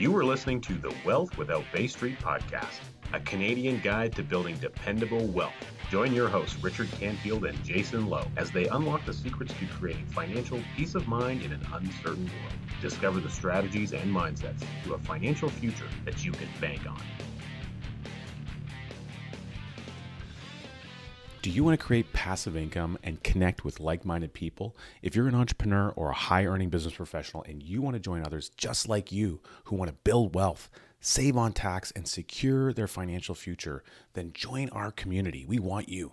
You are listening to the Wealth Without Bay Street podcast, a Canadian guide to building dependable wealth. Join your hosts, Richard Canfield and Jason Lowe, as they unlock the secrets to creating financial peace of mind in an uncertain world. Discover the strategies and mindsets to a financial future that you can bank on. Do you want to create passive income and connect with like minded people? If you're an entrepreneur or a high earning business professional and you want to join others just like you who want to build wealth, save on tax, and secure their financial future, then join our community. We want you.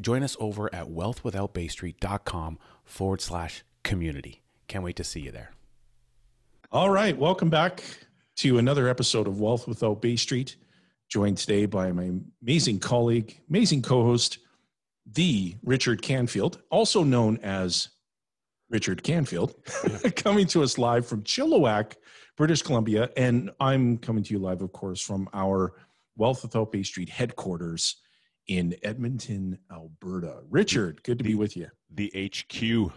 Join us over at wealthwithoutbaystreet.com forward slash community. Can't wait to see you there. All right. Welcome back to another episode of Wealth Without Bay Street. Joined today by my amazing colleague, amazing co host, the Richard Canfield, also known as Richard Canfield, coming to us live from Chilliwack, British Columbia. And I'm coming to you live, of course, from our Wealth Without Bay Street headquarters in Edmonton, Alberta. Richard, good to be with you. The HQ.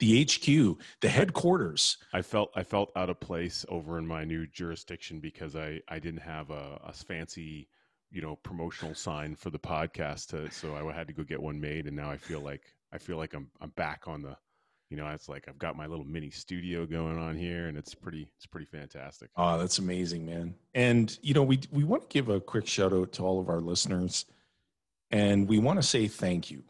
The HQ, the headquarters. I felt I felt out of place over in my new jurisdiction because I I didn't have a, a fancy you know promotional sign for the podcast to, so i had to go get one made and now i feel like i feel like i'm i'm back on the you know it's like i've got my little mini studio going on here and it's pretty it's pretty fantastic. Oh that's amazing man. And you know we we want to give a quick shout out to all of our listeners and we want to say thank you.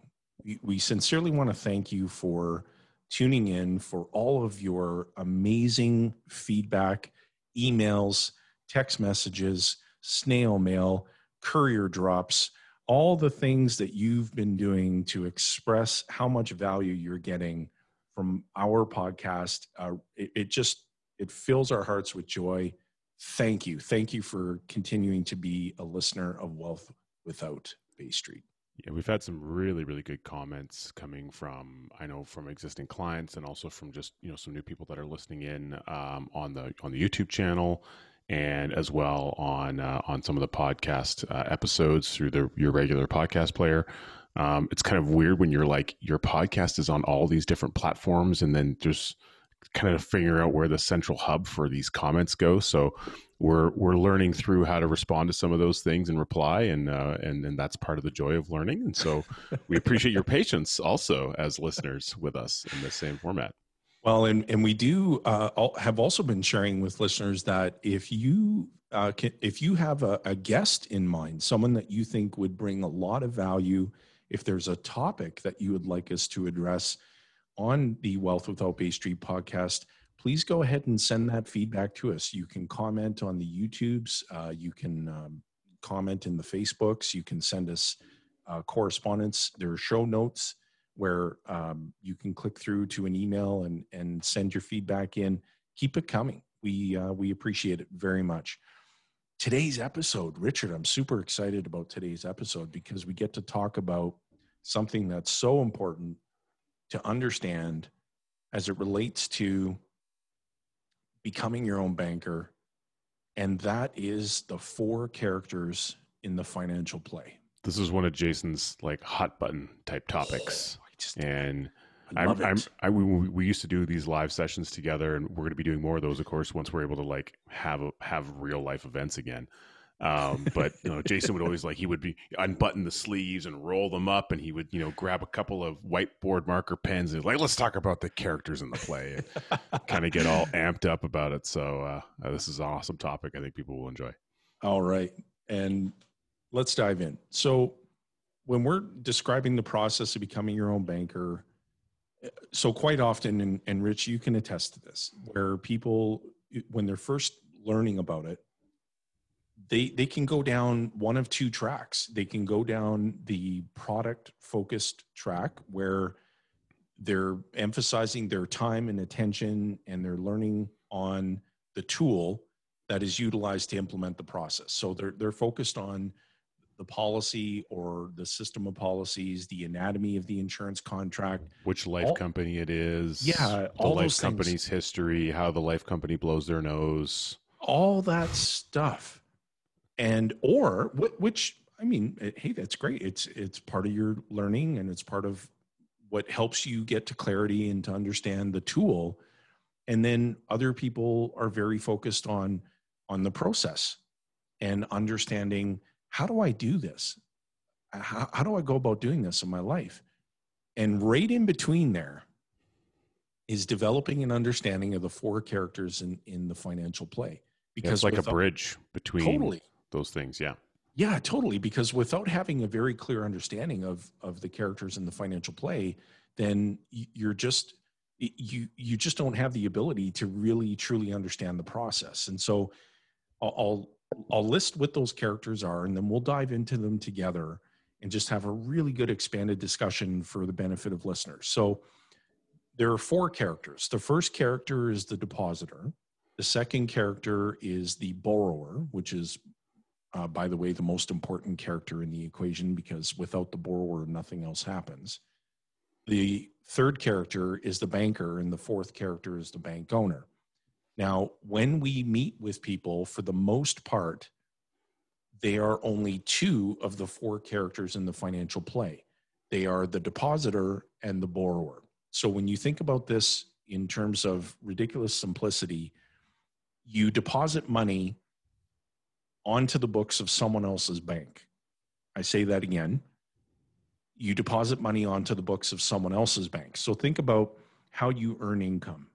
We, we sincerely want to thank you for tuning in for all of your amazing feedback emails text messages snail mail courier drops, all the things that you've been doing to express how much value you're getting from our podcast. Uh, it, it just it fills our hearts with joy. Thank you, thank you for continuing to be a listener of Wealth Without Bay Street. Yeah, we've had some really, really good comments coming from I know from existing clients and also from just you know some new people that are listening in um, on the on the YouTube channel and as well on uh, on some of the podcast uh, episodes through the your regular podcast player. Um, it's kind of weird when you're like your podcast is on all these different platforms, and then just kind of figure out where the central hub for these comments go. So we're we're learning through how to respond to some of those things and reply, and uh, and and that's part of the joy of learning. And so we appreciate your patience also as listeners with us in the same format. Well, and, and we do uh, have also been sharing with listeners that if you uh, can, if you have a, a, guest in mind, someone that you think would bring a lot of value, if there's a topic that you would like us to address on the Wealth Without Bay Street podcast, please go ahead and send that feedback to us. You can comment on the YouTubes, uh, you can um, comment in the Facebooks, you can send us uh, correspondence. There are show notes where um, you can click through to an email and, and send your feedback in. Keep it coming. We, uh, we appreciate it very much. Today's episode, Richard, I'm super excited about today's episode because we get to talk about something that's so important to understand as it relates to becoming your own banker. And that is the four characters in the financial play. This is one of Jason's like hot button type topics. Just, and I, I'm, I'm, I, we, we used to do these live sessions together, and we're going to be doing more of those, of course, once we're able to like have a, have real life events again. Um, but you know, Jason would always like he would be unbutton the sleeves and roll them up, and he would you know grab a couple of whiteboard marker pens and like let's talk about the characters in the play, and kind of get all amped up about it. So uh, this is an awesome topic. I think people will enjoy. All right, and let's dive in. So when we're describing the process of becoming your own banker, so quite often, and, and Rich, you can attest to this, where people, when they're first learning about it, they they can go down one of two tracks. They can go down the product focused track where they're emphasizing their time and attention and they're learning on the tool that is utilized to implement the process. So they're they're focused on the policy or the system of policies, the anatomy of the insurance contract, which life all, company it is, yeah, the life company's things. history, how the life company blows their nose, all that stuff, and or which I mean, eh, hey, that's great. It's it's part of your learning and it's part of what helps you get to clarity and to understand the tool. And then other people are very focused on on the process and understanding how do I do this? How, how do I go about doing this in my life? And right in between there is developing an understanding of the four characters in, in the financial play. Because it's like without, a bridge between totally. those things. Yeah. Yeah, totally. Because without having a very clear understanding of of the characters in the financial play, then you're just you you just don't have the ability to really truly understand the process. And so, I'll I'll list what those characters are, and then we'll dive into them together and just have a really good expanded discussion for the benefit of listeners. So, there are four characters. The first character is the depositor. The second character is the borrower, which is uh, by the way, the most important character in the equation because without the borrower, nothing else happens. The third character is the banker, and the fourth character is the bank owner. Now, when we meet with people, for the most part, they are only two of the four characters in the financial play. They are the depositor and the borrower. So when you think about this in terms of ridiculous simplicity, you deposit money onto the books of someone else's bank. I say that again. You deposit money onto the books of someone else's bank. So think about how you earn income.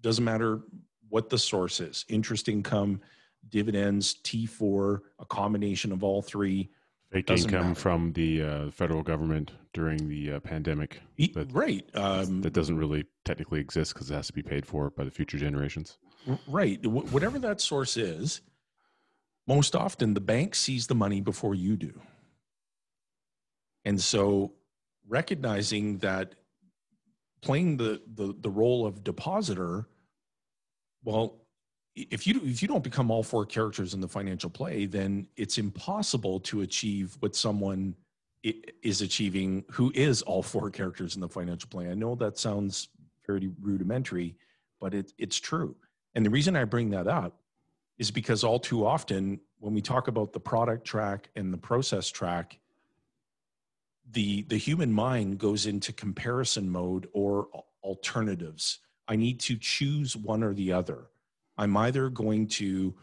Doesn't matter what the source is interest income, dividends, T4, a combination of all three. Fake income matter. from the uh, federal government during the uh, pandemic. That, right. Um, that doesn't really technically exist because it has to be paid for by the future generations. Right. Whatever that source is, most often the bank sees the money before you do. And so recognizing that playing the, the, the role of depositor, well, if you if you don't become all four characters in the financial play, then it's impossible to achieve what someone is achieving who is all four characters in the financial play. I know that sounds very rudimentary, but it, it's true. And the reason I bring that up is because all too often when we talk about the product track and the process track the the human mind goes into comparison mode or alternatives i need to choose one or the other. I'm either going to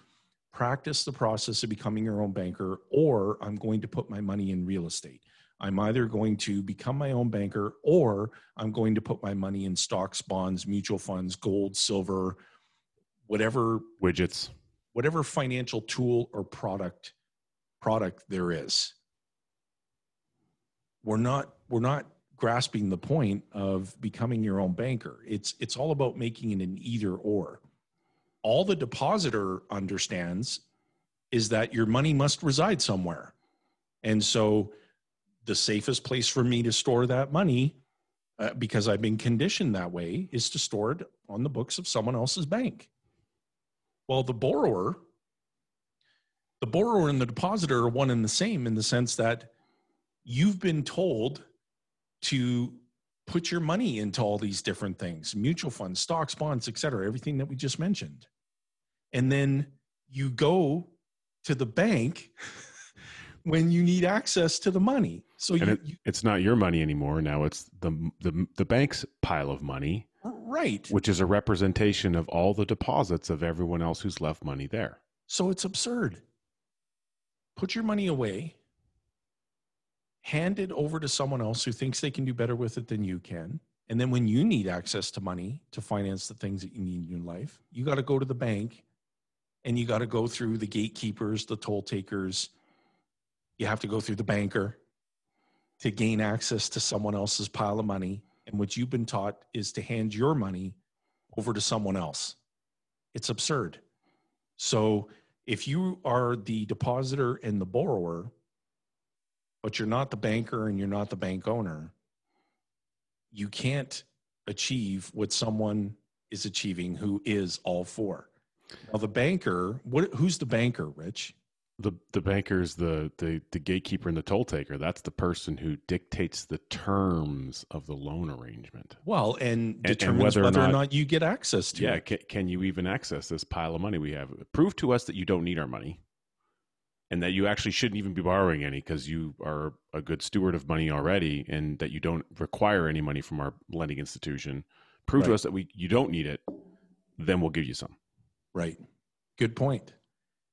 practice the process of becoming your own banker or i'm going to put my money in real estate. I'm either going to become my own banker or i'm going to put my money in stocks bonds mutual funds gold silver whatever widgets. whatever financial tool or product product there is. We're not we're not grasping the point of becoming your own banker. It's it's all about making it an either or. All the depositor understands is that your money must reside somewhere. And so the safest place for me to store that money uh, because i've been conditioned that way is to store it on the books of someone else's bank. Well, the borrower, the borrower and the depositor are one and the same in the sense that you've been told to put your money into all these different things mutual funds stocks bonds etc everything that we just mentioned and then you go to the bank when you need access to the money so you, it, it's not your money anymore now it's the, the the bank's pile of money Right. Which is a representation of all the deposits of everyone else who's left money there. So it's absurd. Put your money away, hand it over to someone else who thinks they can do better with it than you can. And then when you need access to money to finance the things that you need in your life, you got to go to the bank and you got to go through the gatekeepers, the toll takers. You have to go through the banker to gain access to someone else's pile of money and what you've been taught is to hand your money over to someone else. It's absurd. So if you are the depositor and the borrower, but you're not the banker and you're not the bank owner, you can't achieve what someone is achieving who is all four. Now the banker, what who's the banker, Rich? the the banker's the, the the gatekeeper and the toll taker that's the person who dictates the terms of the loan arrangement well and, determines and whether, whether or, not, or, not, you get access to yeah it. Can, can you even access this pile of money we have prove to us that you don't need our money and that you actually shouldn't even be borrowing any because you are a good steward of money already and that you don't require any money from our lending institution prove right. to us that we you don't need it then we'll give you some right good point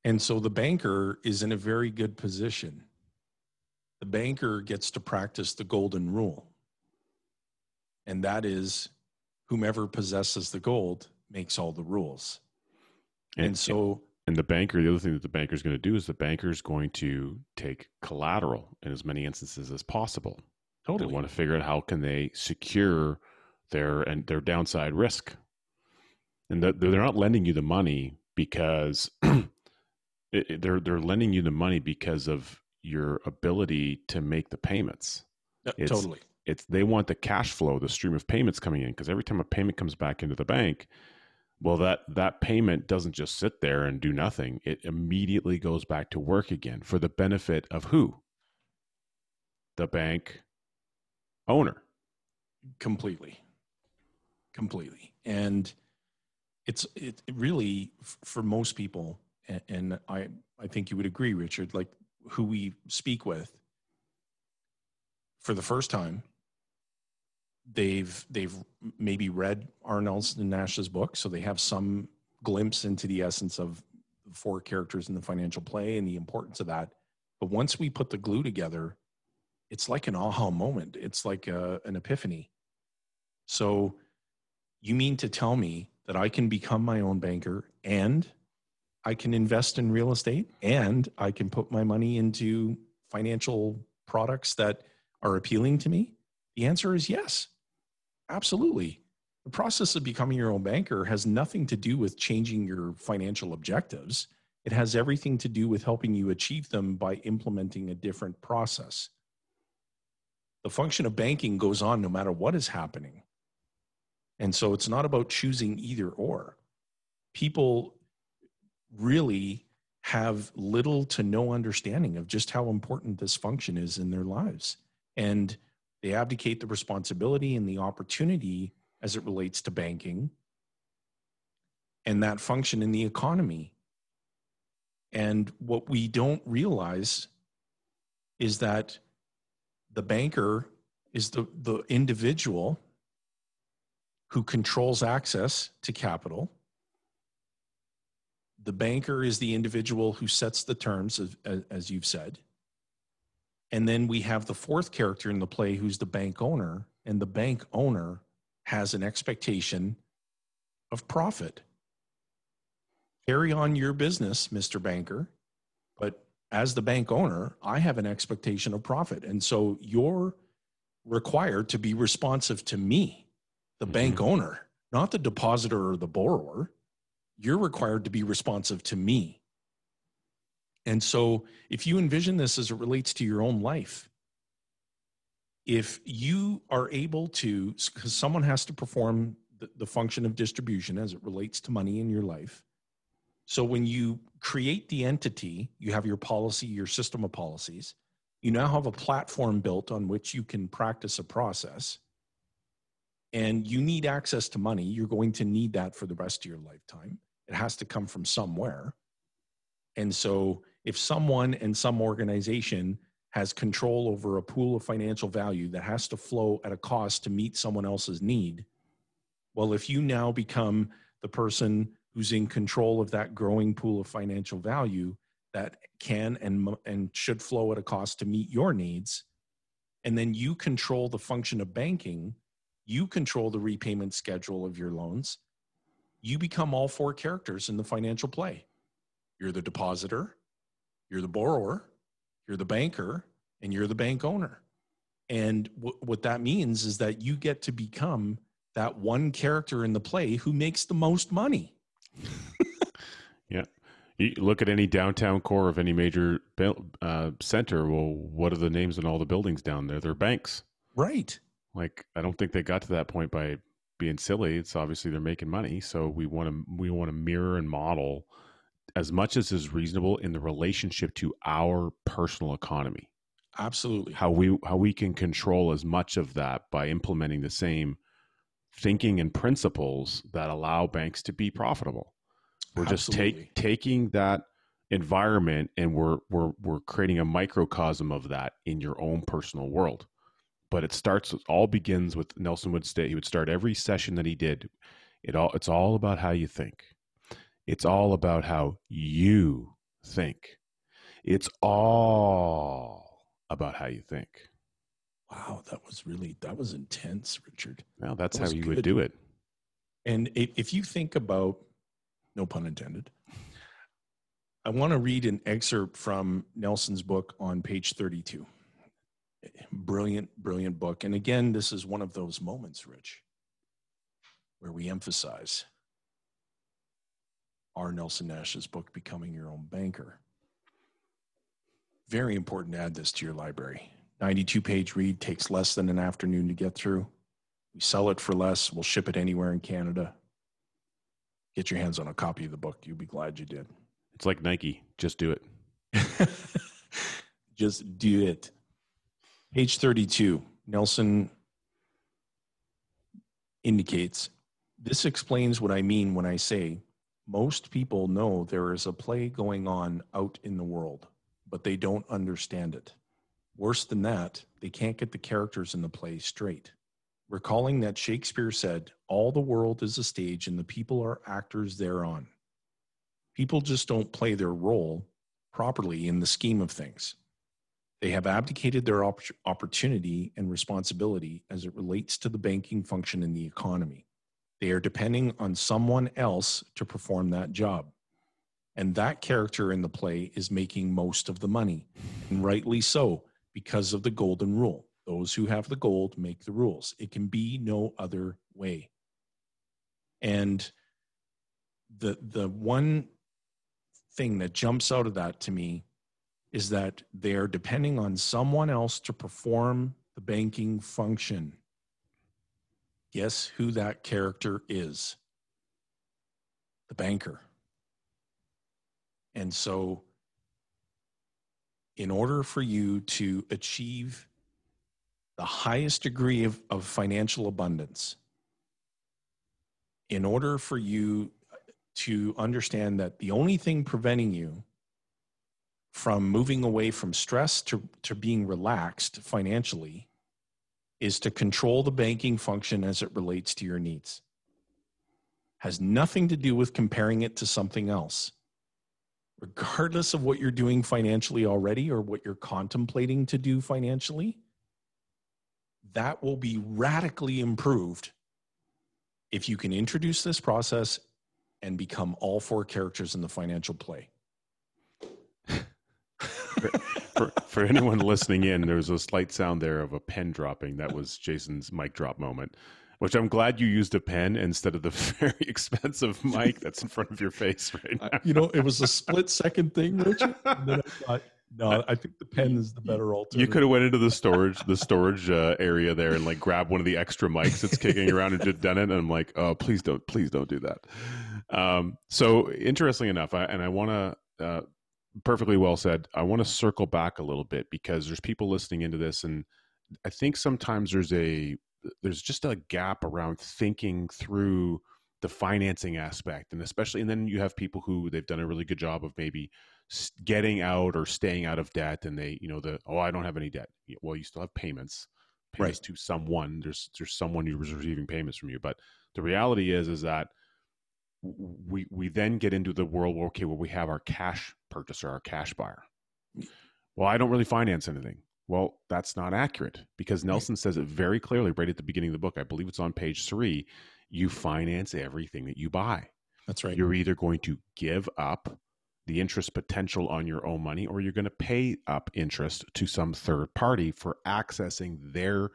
And so the banker is in a very good position. The banker gets to practice the golden rule. And that is whomever possesses the gold makes all the rules. And, and so and the banker, the other thing that the banker is going to do is the banker is going to take collateral in as many instances as possible. Totally. They want to figure out how can they secure their and their downside risk. And they're not lending you the money because they're they're lending you the money because of your ability to make the payments. Yeah, it's, totally. It's they want the cash flow, the stream of payments coming in because every time a payment comes back into the bank, well that that payment doesn't just sit there and do nothing. It immediately goes back to work again for the benefit of who? The bank owner. Completely. Completely. And it's it really for most people and i i think you would agree richard like who we speak with for the first time they've they've maybe read R. Nelson Nash's book, so they have some glimpse into the essence of the four characters in the financial play and the importance of that. But once we put the glue together, it's like an aha moment. It's like a, an epiphany. So, you mean to tell me that I can become my own banker and I can invest in real estate and I can put my money into financial products that are appealing to me? The answer is yes. Absolutely. The process of becoming your own banker has nothing to do with changing your financial objectives. It has everything to do with helping you achieve them by implementing a different process. The function of banking goes on no matter what is happening. And so it's not about choosing either or. People really have little to no understanding of just how important this function is in their lives. And they abdicate the responsibility and the opportunity as it relates to banking and that function in the economy. And what we don't realize is that the banker is the, the individual who controls access to capital. The banker is the individual who sets the terms, as, as you've said. And then we have the fourth character in the play who's the bank owner, and the bank owner has an expectation of profit. Carry on your business, Mr. Banker, but as the bank owner, I have an expectation of profit. And so you're required to be responsive to me, the mm-hmm. bank owner, not the depositor or the borrower. You're required to be responsive to me. And so, if you envision this as it relates to your own life, if you are able to, because someone has to perform the, the, function of distribution as it relates to money in your life. So, when you create the entity, you have your policy, your system of policies. You now have a platform built on which you can practice a process. And you need access to money. You're going to need that for the rest of your lifetime. It has to come from somewhere. And so, if someone and some organization has control over a pool of financial value that has to flow at a cost to meet someone else's need, well, if you now become the person who's in control of that growing pool of financial value that can and, and should flow at a cost to meet your needs, and then you control the function of banking, you control the repayment schedule of your loans, you become all four characters in the financial play. You're the depositor, you're the borrower, you're the banker, and you're the bank owner. And w- what that means is that you get to become that one character in the play who makes the most money. yeah. You look at any downtown core of any major uh, center. Well, what are the names in all the buildings down there? They're banks. Right. Like, I don't think they got to that point by being silly. It's obviously they're making money. So we want to, we want to mirror and model as much as is reasonable in the relationship to our personal economy. Absolutely. How we how we can control as much of that by implementing the same thinking and principles that allow banks to be profitable. We're absolutely. just take, taking that environment and we're we're we're creating a microcosm of that in your own personal world. But it starts it all begins with nelson would say he would start every session that he did. It all it's all about how you think it's all about how you think. It's all about how you think. Wow, that was really that was intense, Richard. Now that's That how you good. would do it. And if, if you think about, no pun intended, I want to read an excerpt from Nelson's book on page 32. Brilliant, brilliant book. And again, this is one of those moments, Rich, where we emphasize R. Nelson Nash's book, Becoming Your Own Banker. Very important to add this to your library. 92 page read takes less than an afternoon to get through. We sell it for less. We'll ship it anywhere in Canada. Get your hands on a copy of the book. You'll be glad you did. It's like Nike. Just do it. Just do it. Page 32, Nelson indicates this explains what I mean when I say most people know there is a play going on out in the world, but they don't understand it. Worse than that, they can't get the characters in the play straight. Recalling that Shakespeare said, All the world is a stage and the people are actors thereon. People just don't play their role properly in the scheme of things. They have abdicated their opp- opportunity and responsibility as it relates to the banking function in the economy. They are depending on someone else to perform that job. And that character in the play is making most of the money, and rightly so, because of the golden rule. Those who have the gold make the rules. It can be no other way. And the the one thing that jumps out of that to me is that they're depending on someone else to perform the banking function. Guess who that character is? The banker. And so, in order for you to achieve the highest degree of, of financial abundance, in order for you to understand that the only thing preventing you from moving away from stress to, to being relaxed financially is to control the banking function as it relates to your needs. Has nothing to do with comparing it to something else. Regardless of what you're doing financially already or what you're contemplating to do financially, that will be radically improved if you can introduce this process and become all four characters in the financial play. For, for anyone listening in, there was a slight sound there of a pen dropping. That was Jason's mic drop moment, which I'm glad you used a pen instead of the very expensive mic that's in front of your face right now. You know, it was a split second thing, Richard. And then I thought, no, I think the pen is the better alternative. You could have went into the storage, the storage uh, area there, and like grabbed one of the extra mics that's kicking around and just done it. And I'm like, oh, please don't, please don't do that. Um, so interesting enough, I, and I want to uh, perfectly well said. I want to circle back a little bit because there's people listening into this, and I think sometimes there's a there's just a gap around thinking through the financing aspect, and especially, and then you have people who they've done a really good job of maybe getting out or staying out of debt, and they, you know, the oh, I don't have any debt. Well, you still have payments, payments to someone. There's there's someone who's receiving payments from you, but the reality is is that we we then get into the world where okay, well, we have our cash purchaser, our cash buyer. Well, I don't really finance anything. Well, that's not accurate because Nelson says it very clearly right at the beginning of the book. I believe it's on page three. You finance everything that you buy. That's right. You're either going to give up the interest potential on your own money or you're going to pay up interest to some third party for accessing their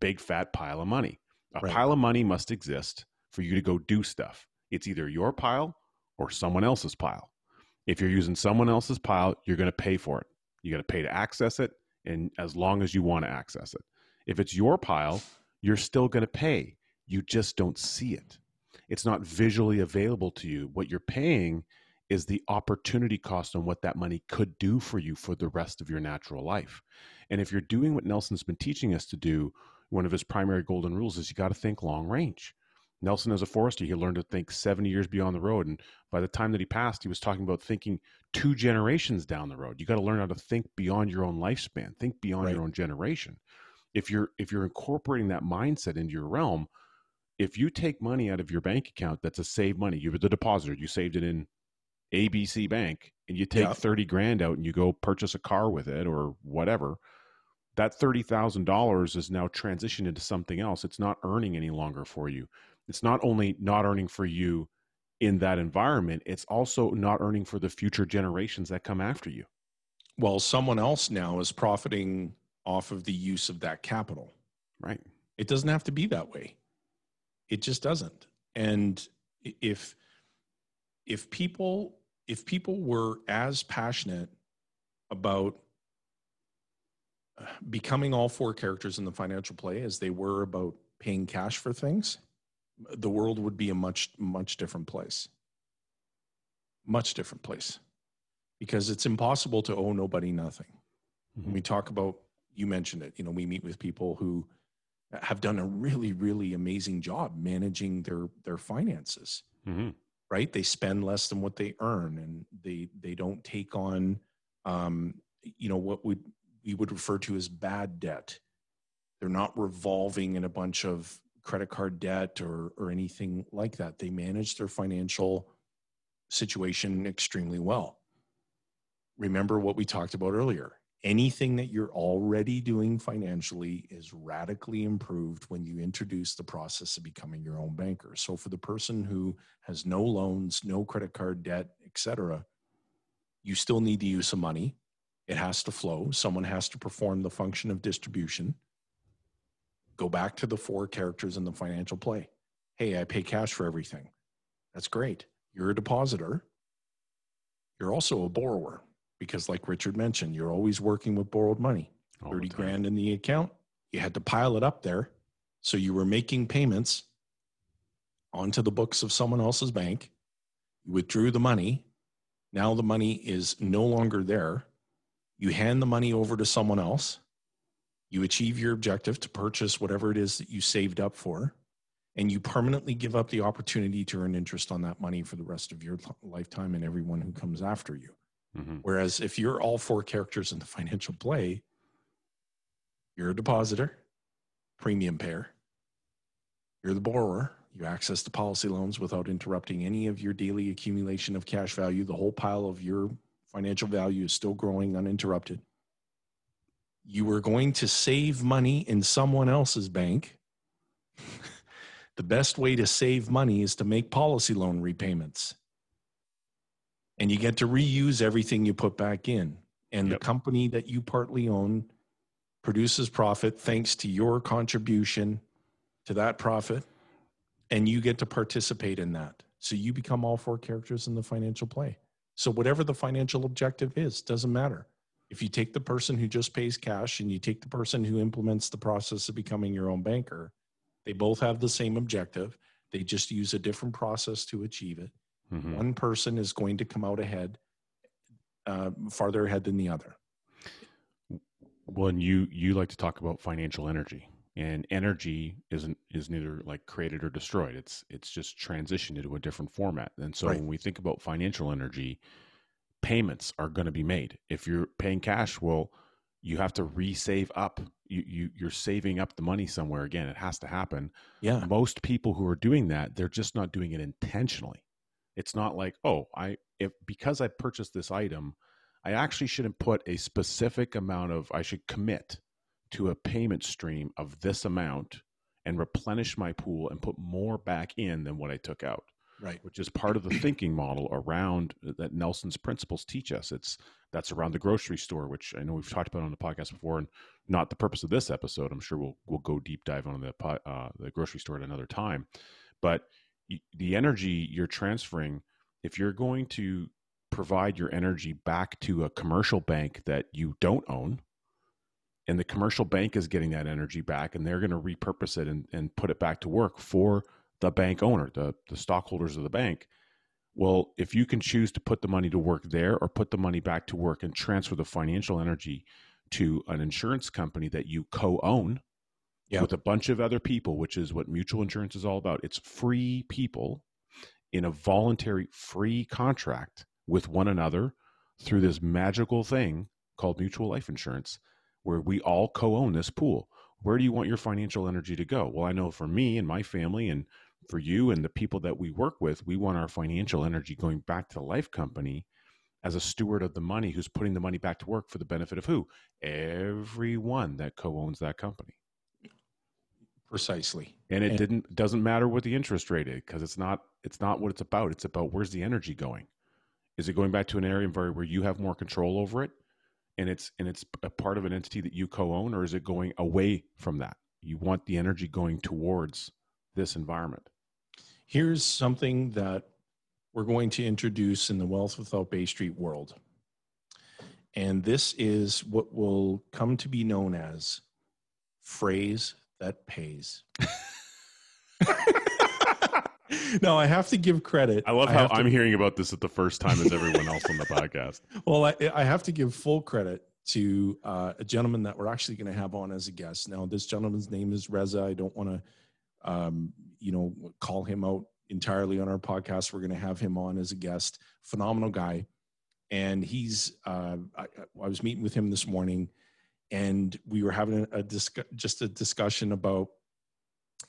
big fat pile of money. A Right. pile of money must exist for you to go do stuff. It's either your pile or someone else's pile. If you're using someone else's pile, you're going to pay for it. You got to pay to access it and as long as you want to access it. If it's your pile, you're still going to pay. You just don't see it. It's not visually available to you. What you're paying is the opportunity cost on what that money could do for you for the rest of your natural life. And if you're doing what Nelson's been teaching us to do, one of his primary golden rules is you got to think long range. Nelson, as a forester, he learned to think 70 years beyond the road. And by the time that he passed, he was talking about thinking two generations down the road. You got to learn how to think beyond your own lifespan, think beyond Right. your own generation. If you're if you're incorporating that mindset into your realm, if you take money out of your bank account that's a saved money, you're the depositor, you saved it in ABC Bank, and you take Yeah. 30 grand out and you go purchase a car with it or whatever, that $30,000 is now transitioned into something else. It's not earning any longer for you. It's not only not earning for you in that environment, it's also not earning for the future generations that come after you. Well, someone else now is profiting off of the use of that capital. Right. It doesn't have to be that way. It just doesn't. And if if people if people were as passionate about uh, becoming all four characters in the financial play as they were about paying cash for things, the world would be a much much different place. Much different place. Because it's impossible to owe nobody nothing. When we talk about you mentioned it you know we meet with people who have done a really really amazing job managing their their finances hmm right? They spend less than what they earn and they they don't take on um you know what would we would refer to as bad debt. They're not revolving in a bunch of credit card debt or or anything like that. They manage their financial situation extremely well. Remember what we talked about earlier. Anything that you're already doing financially is radically improved when you introduce the process of becoming your own banker. So for the person who has no loans no credit card debt etc you still need to use some money. It has to flow. Someone has to perform the function of distribution go back to the four characters in the financial play. Hey i pay cash for everything. That's great. You're a depositor. You're also a borrower because like richard mentioned you're always working with borrowed money. All 30 grand in the account. You had to pile it up there. So you were making payments onto the books of someone else's bank. You withdrew the money. Now the money is no longer there. You hand the money over to someone else you achieve your objective to purchase whatever it is that you saved up for and you permanently give up the opportunity to earn interest on that money for the rest of your lifetime and everyone who comes after you Mhm. Whereas if you're all four characters in the financial play, you're a depositor, premium payer, you're the borrower, you access the policy loans without interrupting any of your daily accumulation of cash value. The whole pile of your financial value is still growing uninterrupted. You are going to save money in someone else's bank. the best way to save money is to make policy loan repayments and you get to reuse everything you put back in. And Yep. the company that you partly own produces profit thanks to your contribution to that profit, and you get to participate in that. So you become all four characters in the financial play. So whatever the financial objective is, doesn't matter. If you take the person who just pays cash and you take the person who implements the process of becoming your own banker, they both have the same objective. They just use a different process to achieve it Mhm. one person is going to come out ahead uh, farther ahead than the other Well, and you you like to talk about financial energy, and energy isn't is neither like created or destroyed. It's it's just transitioned into a different format. And so Right. when we think about financial energy, payments are going to be made. If you're paying cash, well, you have to resave up. You you you're saving up the money somewhere. Again, it has to happen. yeah most people who are doing that they're just not doing it intentionally it's not like oh i if because i purchased this item i actually shouldn't put a specific amount of i should commit to a payment stream of this amount and replenish my pool and put more back in than what i took out right which is part of the thinking model around that Nelson's principles teach us. It's that's around the grocery store, which I know we've talked about on the podcast before, and not the purpose of this episode. I'm sure we'll we'll go deep dive on the uh, the grocery store at another time. But the energy you're transferring, if you're going to provide your energy back to a commercial bank that you don't own, and the commercial bank is getting that energy back, and they're going to repurpose it and, and put it back to work for the bank owner, the, the stockholders of the bank. Well, if you can choose to put the money to work there or put the money back to work and transfer the financial energy to an insurance company that you co own Yeah. with a bunch of other people, which is what mutual insurance is all about. It's free people in a voluntary free contract with one another through this magical thing called mutual life insurance, where we all co own this pool. Where do you want your financial energy to go? Well, I know for me and my family, and for you and the people that we work with, we want our financial energy going back to the life company as a steward of the money who's putting the money back to work for the benefit of who? Everyone that co-owns that company. Precisely. And it and, didn't doesn't matter what the interest rate is because it's not it's not what it's about. It's about where's the energy going. Is it going back to an area where you have more control over it, and it's and it's a part of an entity that you co-own, or is it going away from that? You want the energy going towards this environment. Here's something that we're going to introduce in the Wealth Without Bay Street world. And this is what will come to be known as phrase that pays. no, I have to give credit. I love how I am hearing about this at the first time as everyone else on the podcast. Well, I, I, have to give full credit to uh, a gentleman that we're actually going to have on as a guest. Now, this gentleman's name is Reza. I don't want to, um, you know, call him out entirely on our podcast. We're going to have him on as a guest. Phenomenal guy, and he's. Uh, I, I was meeting with him this morning, and we were having a, a disc- just a discussion about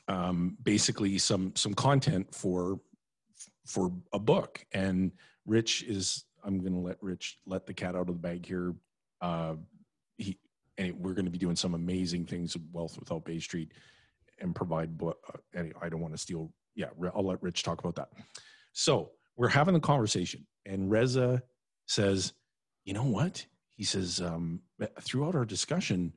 um, basically some some content for for a book. And Rich is. I'm going to let Rich let the cat out of the bag here. Uh, he and we're going to be doing some amazing things with Wealth Without Bay Street and provide book. Uh, I don't want to steal. Yeah, I'll let Rich talk about that. So we're having a conversation, and Reza says, "You know what?" He says, um, "Throughout our discussion,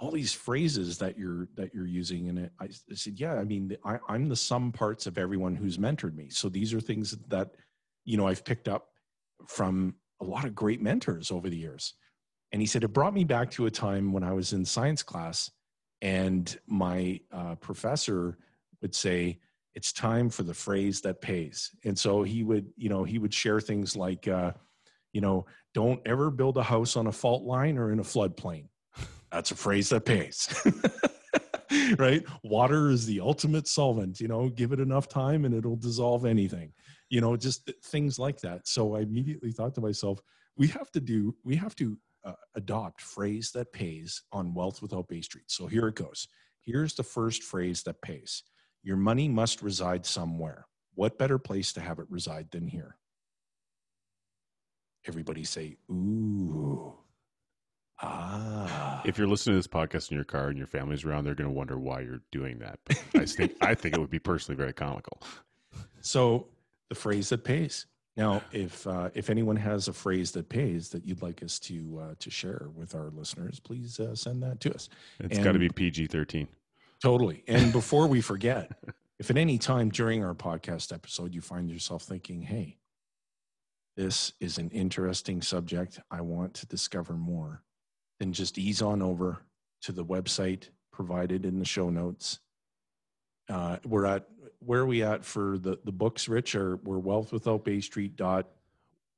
all these phrases that you're that you're using and I, I said yeah i mean I, i'm the sum parts of everyone who's mentored me so these are things that you know i've picked up from a lot of great mentors over the years and he said it brought me back to a time when i was in science class and my uh, professor would say it's time for the phrase that pays and so he would you know he would share things like uh, you know don't ever build a house on a fault line or in a floodplain that's a phrase that pays. right? Water is the ultimate solvent. You know, give it enough time and it'll dissolve anything. You know, just things like that. So I immediately thought to myself, we have to do, we have to uh, adopt phrase that pays on Wealth Without Bay Street. So here it goes. Here's the first phrase that pays Your money must reside somewhere. What better place to have it reside than here? Everybody say, ooh. Ah. If you're listening to this podcast in your car and your family's around, they're going to wonder why you're doing that. But I think I think it would be personally very comical. So the phrase that pays. Now, if uh, if anyone has a phrase that pays that you'd like us to uh, to share with our listeners, please uh, send that to us. It's got to be PG thirteen. Totally. And before we forget, if at any time during our podcast episode you find yourself thinking, "Hey, this is an interesting subject. I want to discover more," then just ease on over to the website provided in the show notes. Uh, we're at where are we at for the the books, Rich? Or we're Wealth Without Bay Street dot.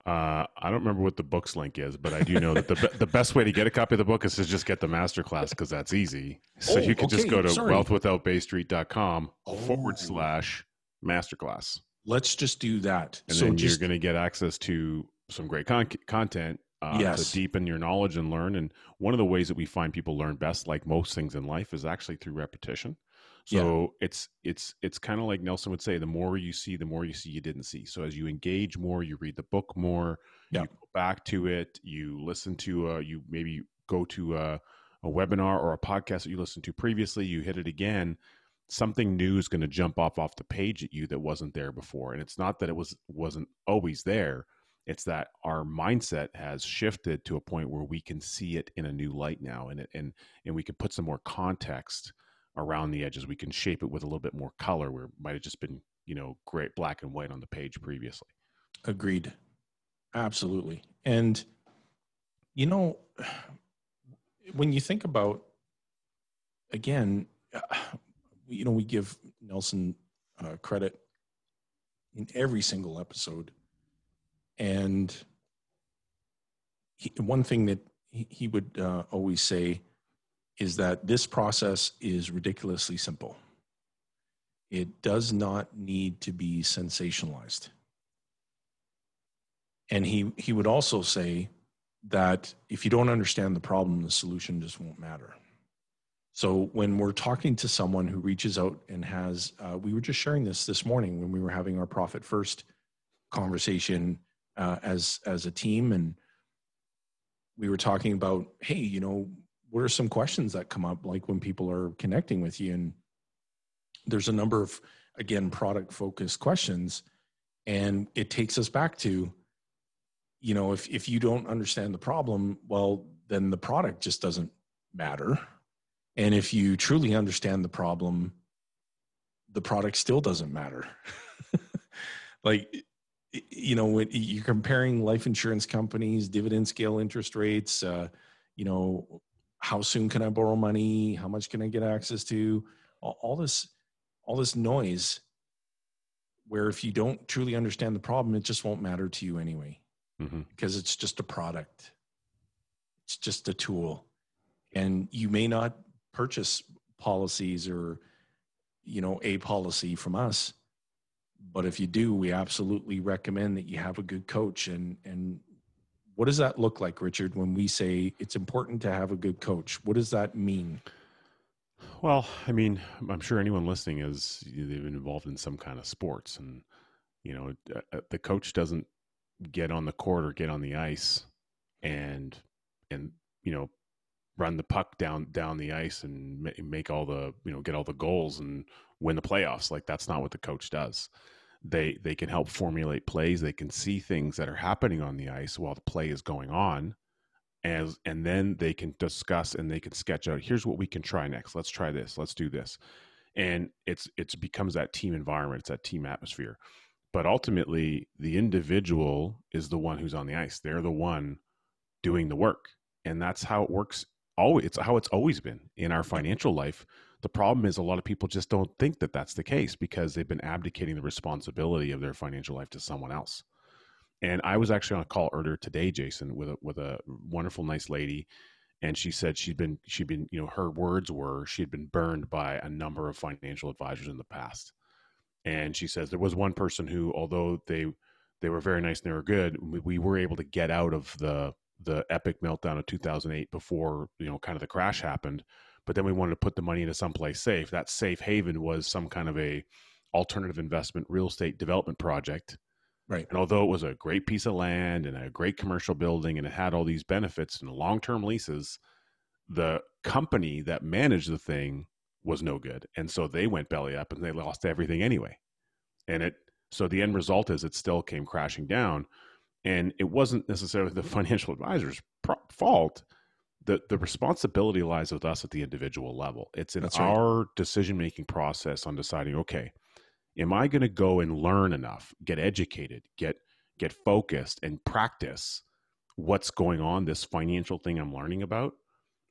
Uh, I don't remember what the books link is, but I do know that the the best way to get a copy of the book is to just get the masterclass because that's easy. So oh, you can okay, just go to sorry. wealthwithoutbaystreet.com oh. forward slash masterclass. Let's just do that. And so then just, you're going to get access to some great con- content uh, yes. to deepen your knowledge and learn. And one of the ways that we find people learn best, like most things in life, is actually through repetition. So yeah. it's it's it's kind of like Nelson would say: the more you see, the more you see you didn't see. So as you engage more, you read the book more, yeah. you go back to it, you listen to, uh, you maybe go to a, a webinar or a podcast that you listened to previously, you hit it again. Something new is going to jump off off the page at you that wasn't there before, and it's not that it was wasn't always there it's that our mindset has shifted to a point where we can see it in a new light now and it, and and we can put some more context around the edges we can shape it with a little bit more color where it might have just been you know great black and white on the page previously. Agreed. Absolutely. And you know when you think about again you know we give nelson uh, credit in every single episode. And he, one thing that he, he would uh, always say is that this process is ridiculously simple. It does not need to be sensationalized. And he, he would also say that if you don't understand the problem, the solution just won't matter. So when we're talking to someone who reaches out and has, uh, we were just sharing this this morning when we were having our Profit First conversation uh, as as a team, and we were talking about, hey, you know, what are some questions that come up, like when people are connecting with you, and there's a number of again product focused questions, and it takes us back to, you know, if if you don't understand the problem, well, then the product just doesn't matter, and if you truly understand the problem, the product still doesn't matter. like you know when you're comparing life insurance companies dividend scale interest rates uh, you know how soon can i borrow money how much can i get access to all, all this all this noise where if you don't truly understand the problem it just won't matter to you anyway mm-hmm. because it's just a product it's just a tool and you may not purchase policies or you know a policy from us but if you do, we absolutely recommend that you have a good coach. And and what does that look like, Richard? When we say it's important to have a good coach, what does that mean? Well, I mean, I'm sure anyone listening is they've been involved in some kind of sports, and you know, uh, uh, the coach doesn't get on the court or get on the ice and and you know run the puck down down the ice and make all the you know get all the goals and win the playoffs like that's not what the coach does they they can help formulate plays. They can see things that are happening on the ice while the play is going on as and then they can discuss and they can sketch out here's what we can try next. Let's try this. Let's do this. And it's it's becomes that team environment. It's that team atmosphere. But ultimately the individual is the one who's on the ice. They're the one doing the work. And that's how it works always it's how it's always been in our financial life the problem is a lot of people just don't think that that's the case because they've been abdicating the responsibility of their financial life to someone else. And I was actually on a call earlier today, Jason, with a, with a wonderful, nice lady, and she said she'd been she'd been you know her words were she had been burned by a number of financial advisors in the past, and she says there was one person who, although they they were very nice and they were good, we, we were able to get out of the the epic meltdown of 2008 before you know kind of the crash happened but then we wanted to put the money into someplace safe. That safe haven was some kind of a alternative investment real estate development project. Right. And although it was a great piece of land and a great commercial building and it had all these benefits and long term leases, the company that managed the thing was no good. And so they went belly up and they lost everything anyway. And it so the end result is it still came crashing down. And it wasn't necessarily the financial advisor's fault the the responsibility lies with us at the individual level. It's in That's our right. decision making process on deciding, okay, am I going to go and learn enough, get educated, get get focused, and practice what's going on, this financial thing I'm learning about,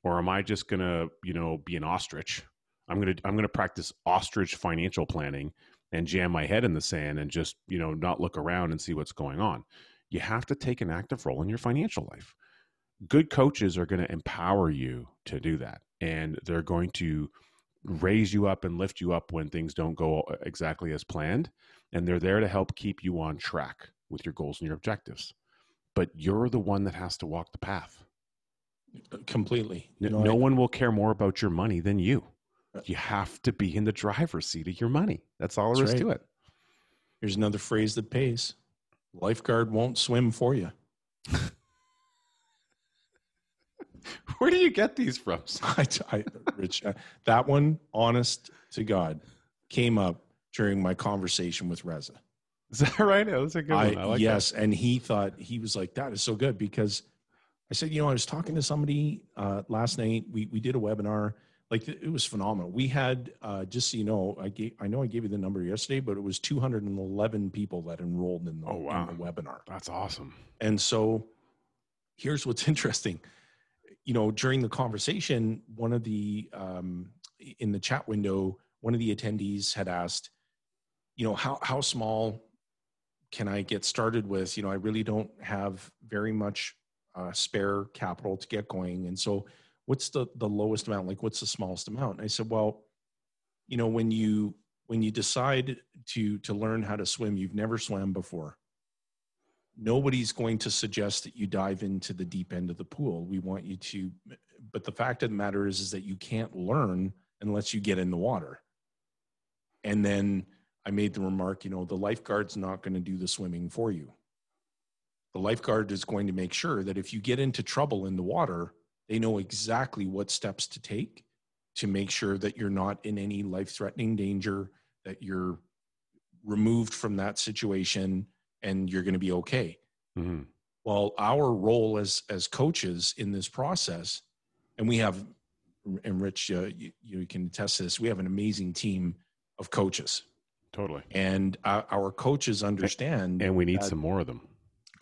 or am I just going to, you know, be an ostrich? I'm gonna I'm gonna practice ostrich financial planning and jam my head in the sand and just you know not look around and see what's going on. You have to take an active role in your financial life good coaches are going to empower you to do that and they're going to raise you up and lift you up when things don't go exactly as planned and they're there to help keep you on track with your goals and your objectives. But you're the one that has to walk the path. Uh, completely. No, you know, no I, one will care more about your money than you. Uh you have to be in the driver's seat of your money. That's all there is right. to it. Here's another phrase that pays. Lifeguard won't swim for you Where do you get these from? I, I, Rich, uh, that one, honest to God, came up during my conversation with Reza. Is that right? That was a good I, one. I like yes, that. and he thought he was like, "That is so good," because I said, you know, I was talking to somebody uh, last night. We we did a webinar. Like it was phenomenal. We had uh, just so you know, I gave I know I gave you the number yesterday, but it was 211 people that enrolled in the, oh, wow. in the webinar. That's awesome. And so, here's what's interesting you know, during the conversation, one of the um, in the chat window, one of the attendees had asked, you know, how how small can I get started with? You know, I really don't have very much uh, spare capital to get going, and so what's the the lowest amount? Like, what's the smallest amount? And I said, well, you know, when you when you decide to to learn how to swim, you've never swam before nobody's going to suggest that you dive into the deep end of the pool. We want you to, but the fact of the matter is, is that you can't learn unless you get in the water. And then I made the remark, you know, the lifeguard's not going to do the swimming for you. the lifeguard is going to make sure that if you get into trouble in the water, they know exactly what steps to take to make sure that you're not in any life threatening danger, that you're removed from that situation and you're going to be okay. Mm-hmm. Well, our role as as coaches in this process, and we have, and Rich, uh, you, you can attest to this. We have an amazing team of coaches. Totally. And our, our coaches understand, and we need some more of them.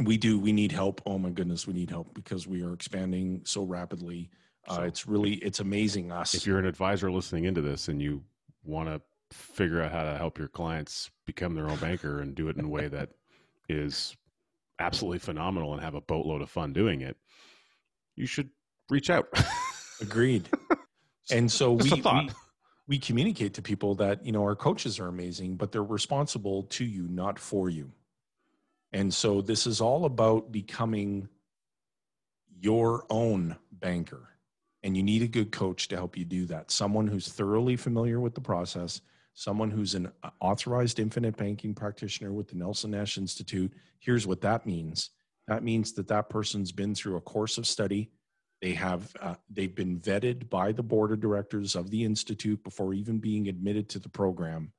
We do. We need help. Oh my goodness, we need help because we are expanding so rapidly. Uh, so it's really it's amazing us. If you're an advisor listening into this and you want to figure out how to help your clients become their own banker and do it in a way that is absolutely phenomenal and have a boatload of fun doing it, you should reach out. Agreed. and so we, we we communicate to people that you know our coaches are amazing, but they're responsible to you, not for you. And so this is all about becoming your own banker. And you need a good coach to help you do that. Someone who's thoroughly familiar with the process, someone who's an authorized infinite banking practitioner with the Nelson Nash Institute. Here's what that means that means that that person's been through a course of study. They have uh, they've been vetted by the board of directors of the institute before even being admitted to the program.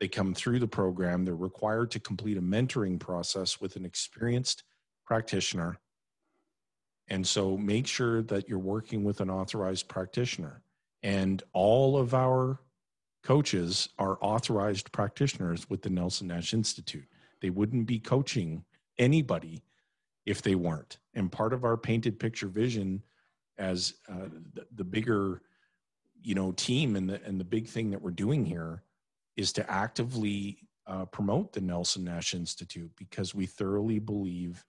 They come through the program. They're required to complete a mentoring process with an experienced practitioner. And so make sure that you're working with an authorized practitioner. And all of our coaches are authorized practitioners with the Nelson Nash Institute. They wouldn't be coaching anybody if they weren't. And part of our painted picture vision as uh, the, the bigger, you know, team and the and the big thing that we're doing here is to actively uh, promote the Nelson Nash Institute because we thoroughly believe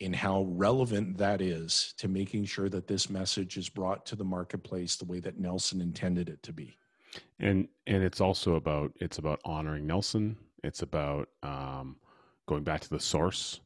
in how relevant that is to making sure that this message is brought to the marketplace the way that Nelson intended it to be. And and it's also about it's about honoring Nelson. It's about um, going back to the source,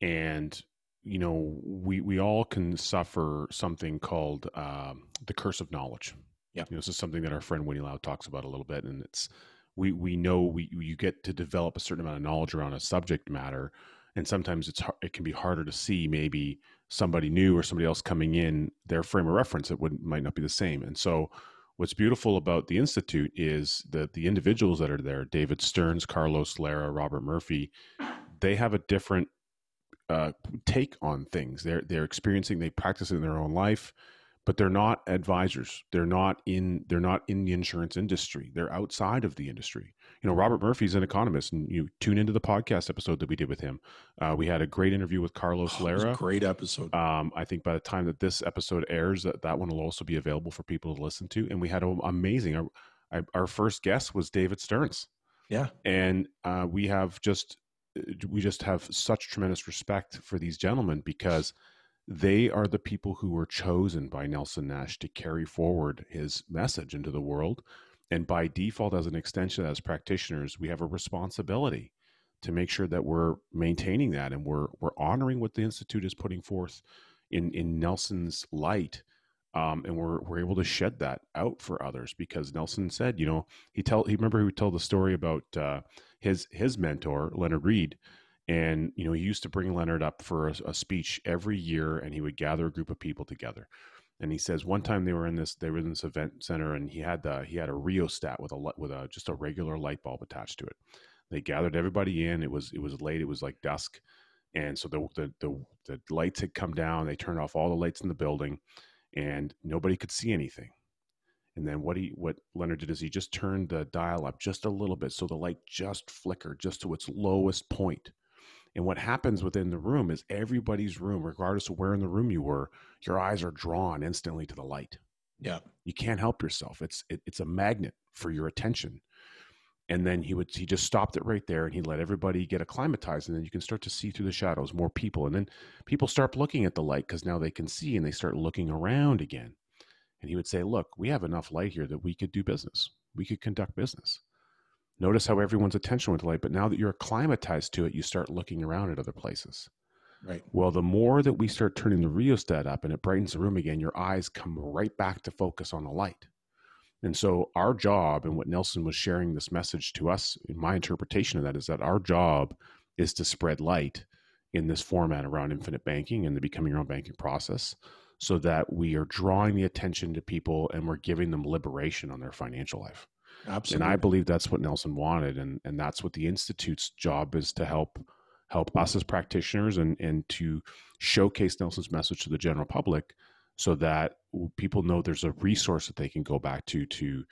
and you know we we all can suffer something called um, the curse of knowledge yeah. You know, this is something that our friend Winnie Lau talks about a little bit, and it's we we know we you get to develop a certain amount of knowledge around a subject matter, and sometimes it's it can be harder to see maybe somebody new or somebody else coming in their frame of reference it would might not be the same, and so. What's beautiful about the institute is that the individuals that are there, David Stearns, Carlos Lara, Robert Murphy, they have a different uh, take on things. They're they're experiencing, they practice it in their own life but they're not advisors. They're not in they're not in the insurance industry. They're outside of the industry you know robert murphy's an economist and you tune into the podcast episode that we did with him. Uh, we had a great interview with carlos oh, lara. great episode. Um, i think by the time that this episode airs that, that one will also be available for people to listen to and we had an amazing our, our first guest was david stearns. Yeah. And uh, we have just we just have such tremendous respect for these gentlemen because they are the people who were chosen by Nelson Nash to carry forward his message into the world. And by default, as an extension, as practitioners, we have a responsibility to make sure that we're maintaining that and we're we're honoring what the institute is putting forth in in Nelson's light. Um, and we're we're able to shed that out for others because Nelson said, you know, he tell he remember he would tell the story about uh, his his mentor Leonard Read, and you know he used to bring leonard up for a, a, speech every year and he would gather a group of people together and he says one time they were in this they were in this event center and he had the he had a rheostat with a with a just a regular light bulb attached to it. They gathered everybody in it was it was late it was like dusk and so the the the, the lights had come down they turned off all the lights in the building and nobody could see anything. And then what he what Leonard did is he just turned the dial up just a little bit so the light just flickered just to its lowest point and what happens within the room is everybody's room, regardless of where in the room you were, your eyes are drawn instantly to the light. Yeah. You can't help yourself. It's it, it's a magnet for your attention. And then he would he just stopped it right there and he let everybody get acclimatized and then you can start to see through the shadows more people and then people start looking at the light cuz now they can see and they start looking around again. And he would say, "Look, we have enough light here that we could do business. We could conduct business." Notice how everyone's attention went to light, but now that you're acclimatized to it, you start looking around at other places. Right. Well, the more that we start turning the rheostat up and it brightens the room again, your eyes come right back to focus on the light. And so, our job, and what Nelson was sharing this message to us, in my interpretation of that, is that our job is to spread light in this format around infinite banking and the becoming your own banking process so that we are drawing the attention to people and we're giving them liberation on their financial life. Absolutely. And I believe that's what Nelson wanted and and that's what the institute's job is to help help us as practitioners and and to showcase Nelson's message to the general public so that people know there's a resource that they can go back to to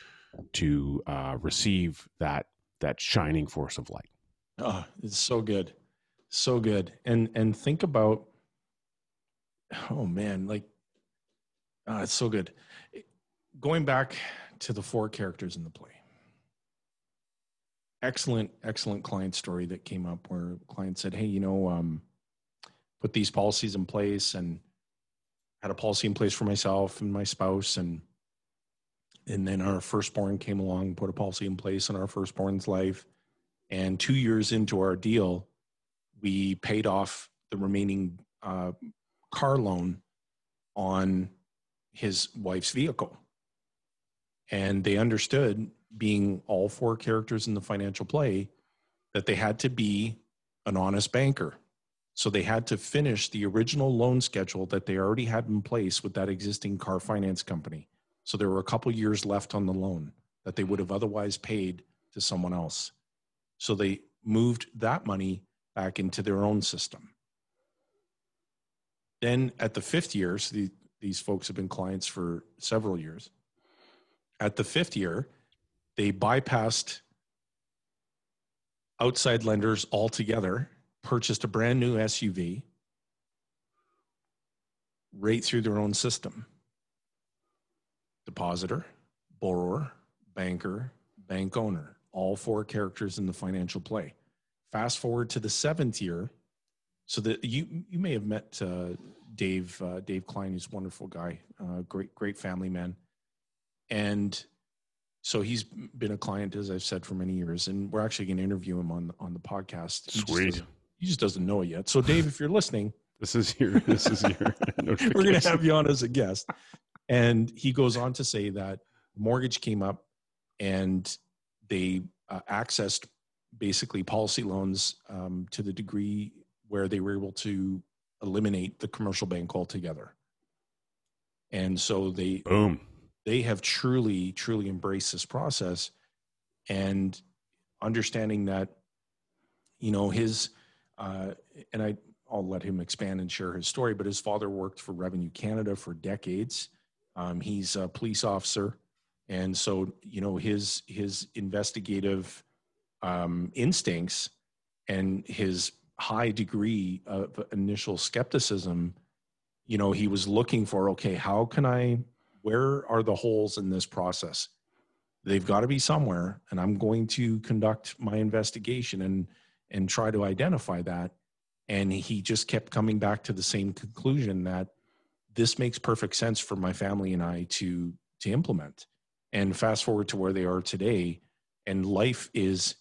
to uh, receive that that shining force of light. Oh, it's so good, so good. And and think about, oh man, like, oh, it's so good. Going back to the four characters in the play. Excellent, excellent client story that came up where client said, "Hey, you know, um, put these policies in place and." had a policy in place for myself and my spouse and and then our firstborn came along put a policy in place in our firstborn's life and two years into our deal we paid off the remaining uh, car loan on his wife's vehicle and they understood being all four characters in the financial play that they had to be an honest banker so they had to finish the original loan schedule that they already had in place with that existing car finance company. So there were a couple years left on the loan that they would have otherwise paid to someone else. So they moved that money back into their own system. Then at the fifth year, so the, these folks have been clients for several years. At the fifth year, they bypassed outside lenders altogether purchased a brand new SUV right through their own system. Depositor, borrower, banker, bank owner, all four characters in the financial play. Fast forward to the seventh year, so that you you may have met uh, Dave uh, Dave Klein, who's a wonderful guy, uh, great great family man, and so he's been a client as I've said for many years, and we're actually going to interview him on on the podcast. He Sweet he just doesn't know it yet. So, Dave, if you're listening, this is your this is your. we're going to have you on as a guest. And he goes on to say that mortgage came up, and they uh, accessed basically policy loans um, to the degree where they were able to eliminate the commercial bank altogether. And so they boom they have truly truly embraced this process and understanding that you know his uh, and I, I'll let him expand and share his story. But his father worked for Revenue Canada for decades. Um, he's a police officer, and so you know his his investigative um, instincts and his high degree of initial skepticism. You know, he was looking for okay, how can I? Where are the holes in this process? They've got to be somewhere, and I'm going to conduct my investigation and and try to identify that. And he just kept coming back to the same conclusion that this makes perfect sense for my family and I to to implement. And fast forward to where they are today, and life is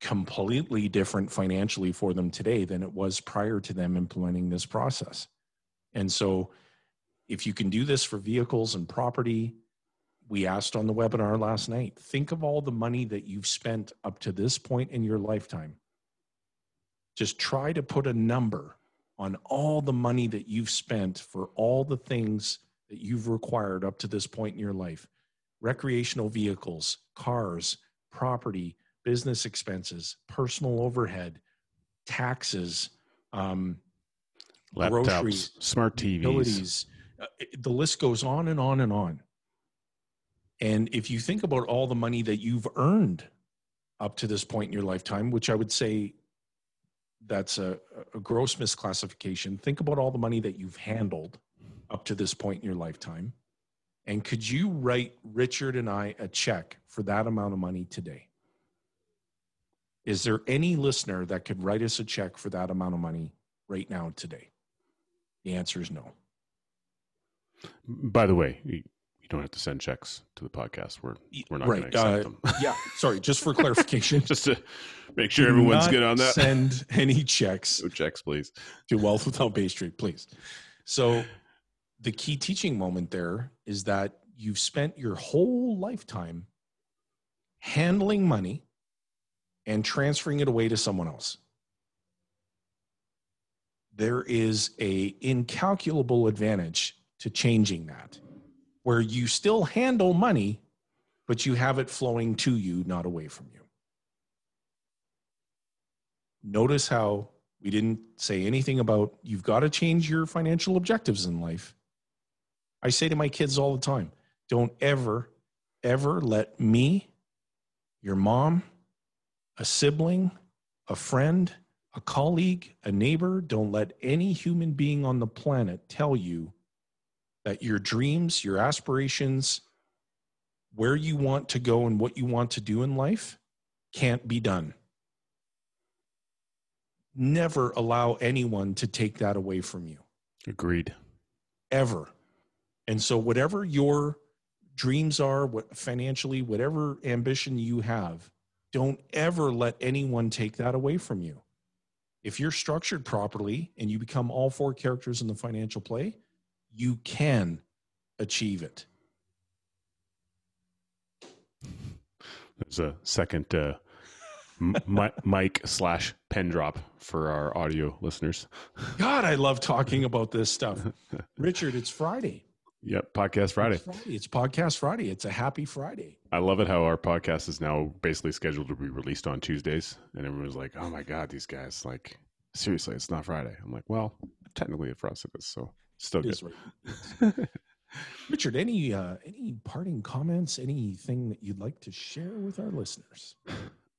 completely different financially for them today than it was prior to them implementing this process. And so, if you can do this for vehicles and property, we asked on the webinar last night think of all the money that you've spent up to this point in your lifetime just try to put a number on all the money that you've spent for all the things that you've required up to this point in your life recreational vehicles, cars, property, business expenses, personal overhead, taxes, um, laptops, groceries, smart TVs. Uh, the list goes on and on and on. And if you think about all the money that you've earned up to this point in your lifetime, which I would say that's a, a gross misclassification. Think about all the money that you've handled up to this point in your lifetime. And could you write Richard and I a check for that amount of money today? Is there any listener that could write us a check for that amount of money right now today? The answer is no. By the way, you don't have to send checks to the podcast. We're we're not right. going to accept uh, them. yeah, sorry. Just for clarification, just to make sure everyone's good on that. Send any checks. No checks, please. To Wealth Without Bay Street, please. So, the key teaching moment there is that you've spent your whole lifetime handling money and transferring it away to someone else. there is a incalculable advantage to changing that where you still handle money but you have it flowing to you not away from you. Notice how we didn't say anything about you've got to change your financial objectives in life. I say to my kids all the time don't ever ever let me your mom a sibling a friend a colleague, a neighbor, don't let any human being on the planet tell you that your dreams, your aspirations, where you want to go and what you want to do in life can't be done. Never allow anyone to take that away from you. Agreed. Ever. And so, whatever your dreams are, what financially, whatever ambition you have, don't ever let anyone take that away from you if you're structured properly and you become all four characters in the financial play, you can achieve it. There's a second uh, m- mic slash pen drop for our audio listeners. God, I love talking about this stuff. Richard, it's Friday. Yep, podcast Friday. It's, Friday. it's podcast Friday. It's a happy Friday. I love it how our podcast is now basically scheduled to be released on Tuesdays, and everyone's like, "Oh my god, these guys! Like, seriously, it's not Friday." I'm like, "Well, technically for us it is, so still good." Right. Richard, any uh, any parting comments? Anything that you'd like to share with our listeners?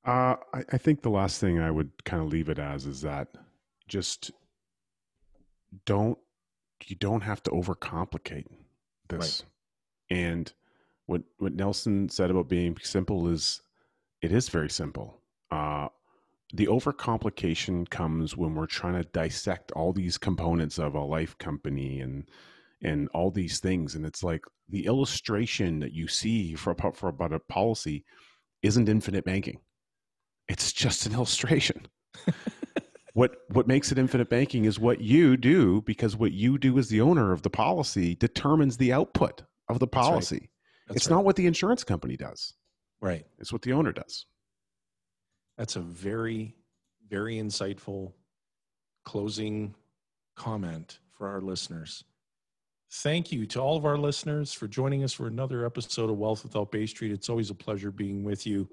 Uh, I, I think the last thing I would kind of leave it as is that just don't you don't have to overcomplicate this. Right. And what what Nelson said about being simple is it is very simple. Uh, the overcomplication comes when we're trying to dissect all these components of a life company and and all these things and it's like the illustration that you see for, for about a policy isn't infinite banking it's just an illustration what what makes it infinite banking is what you do because what you do as the owner of the policy determines the output of the policy. That's right. That's it's right. not what the insurance company does. Right. It's what the owner does. That's a very very insightful closing comment for our listeners. Thank you to all of our listeners for joining us for another episode of Wealth Without Bay Street. It's always a pleasure being with you.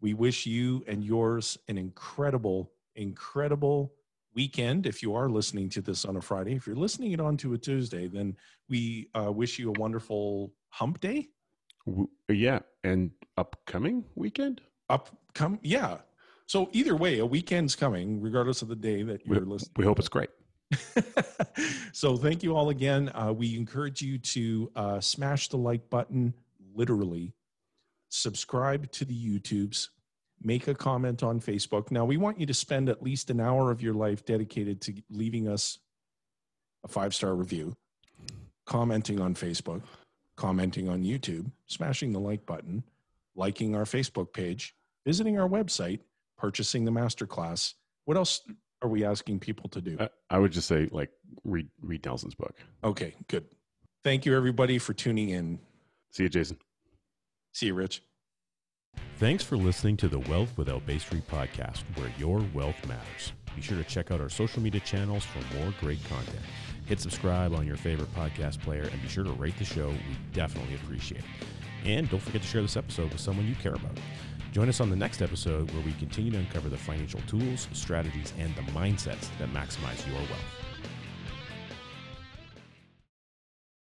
We wish you and yours an incredible incredible weekend if you are listening to this on a Friday. If you're listening it on to a Tuesday, then we uh, wish you a wonderful hump day. Yeah. And upcoming weekend? Upcome. Yeah. So either way, a weekend's coming, regardless of the day that you're we, listening. We hope it's great. so thank you all again. Uh, we encourage you to uh, smash the like button, literally, subscribe to the YouTubes, make a comment on Facebook. Now, we want you to spend at least an hour of your life dedicated to leaving us a five star review, commenting on Facebook, commenting on YouTube, smashing the like button, liking our Facebook page, visiting our website, purchasing the masterclass. What else are we asking people to do? I would just say, like, read, read Nelson's book. Okay, good. Thank you, everybody, for tuning in. See you, Jason. See you, Rich. Thanks for listening to the Wealth Without Bay Street podcast, where your wealth matters. Be sure to check out our social media channels for more great content. Hit subscribe on your favorite podcast player and be sure to rate the show. We definitely appreciate it. And don't forget to share this episode with someone you care about. Join us on the next episode where we continue to uncover the financial tools, strategies, and the mindsets that maximize your wealth.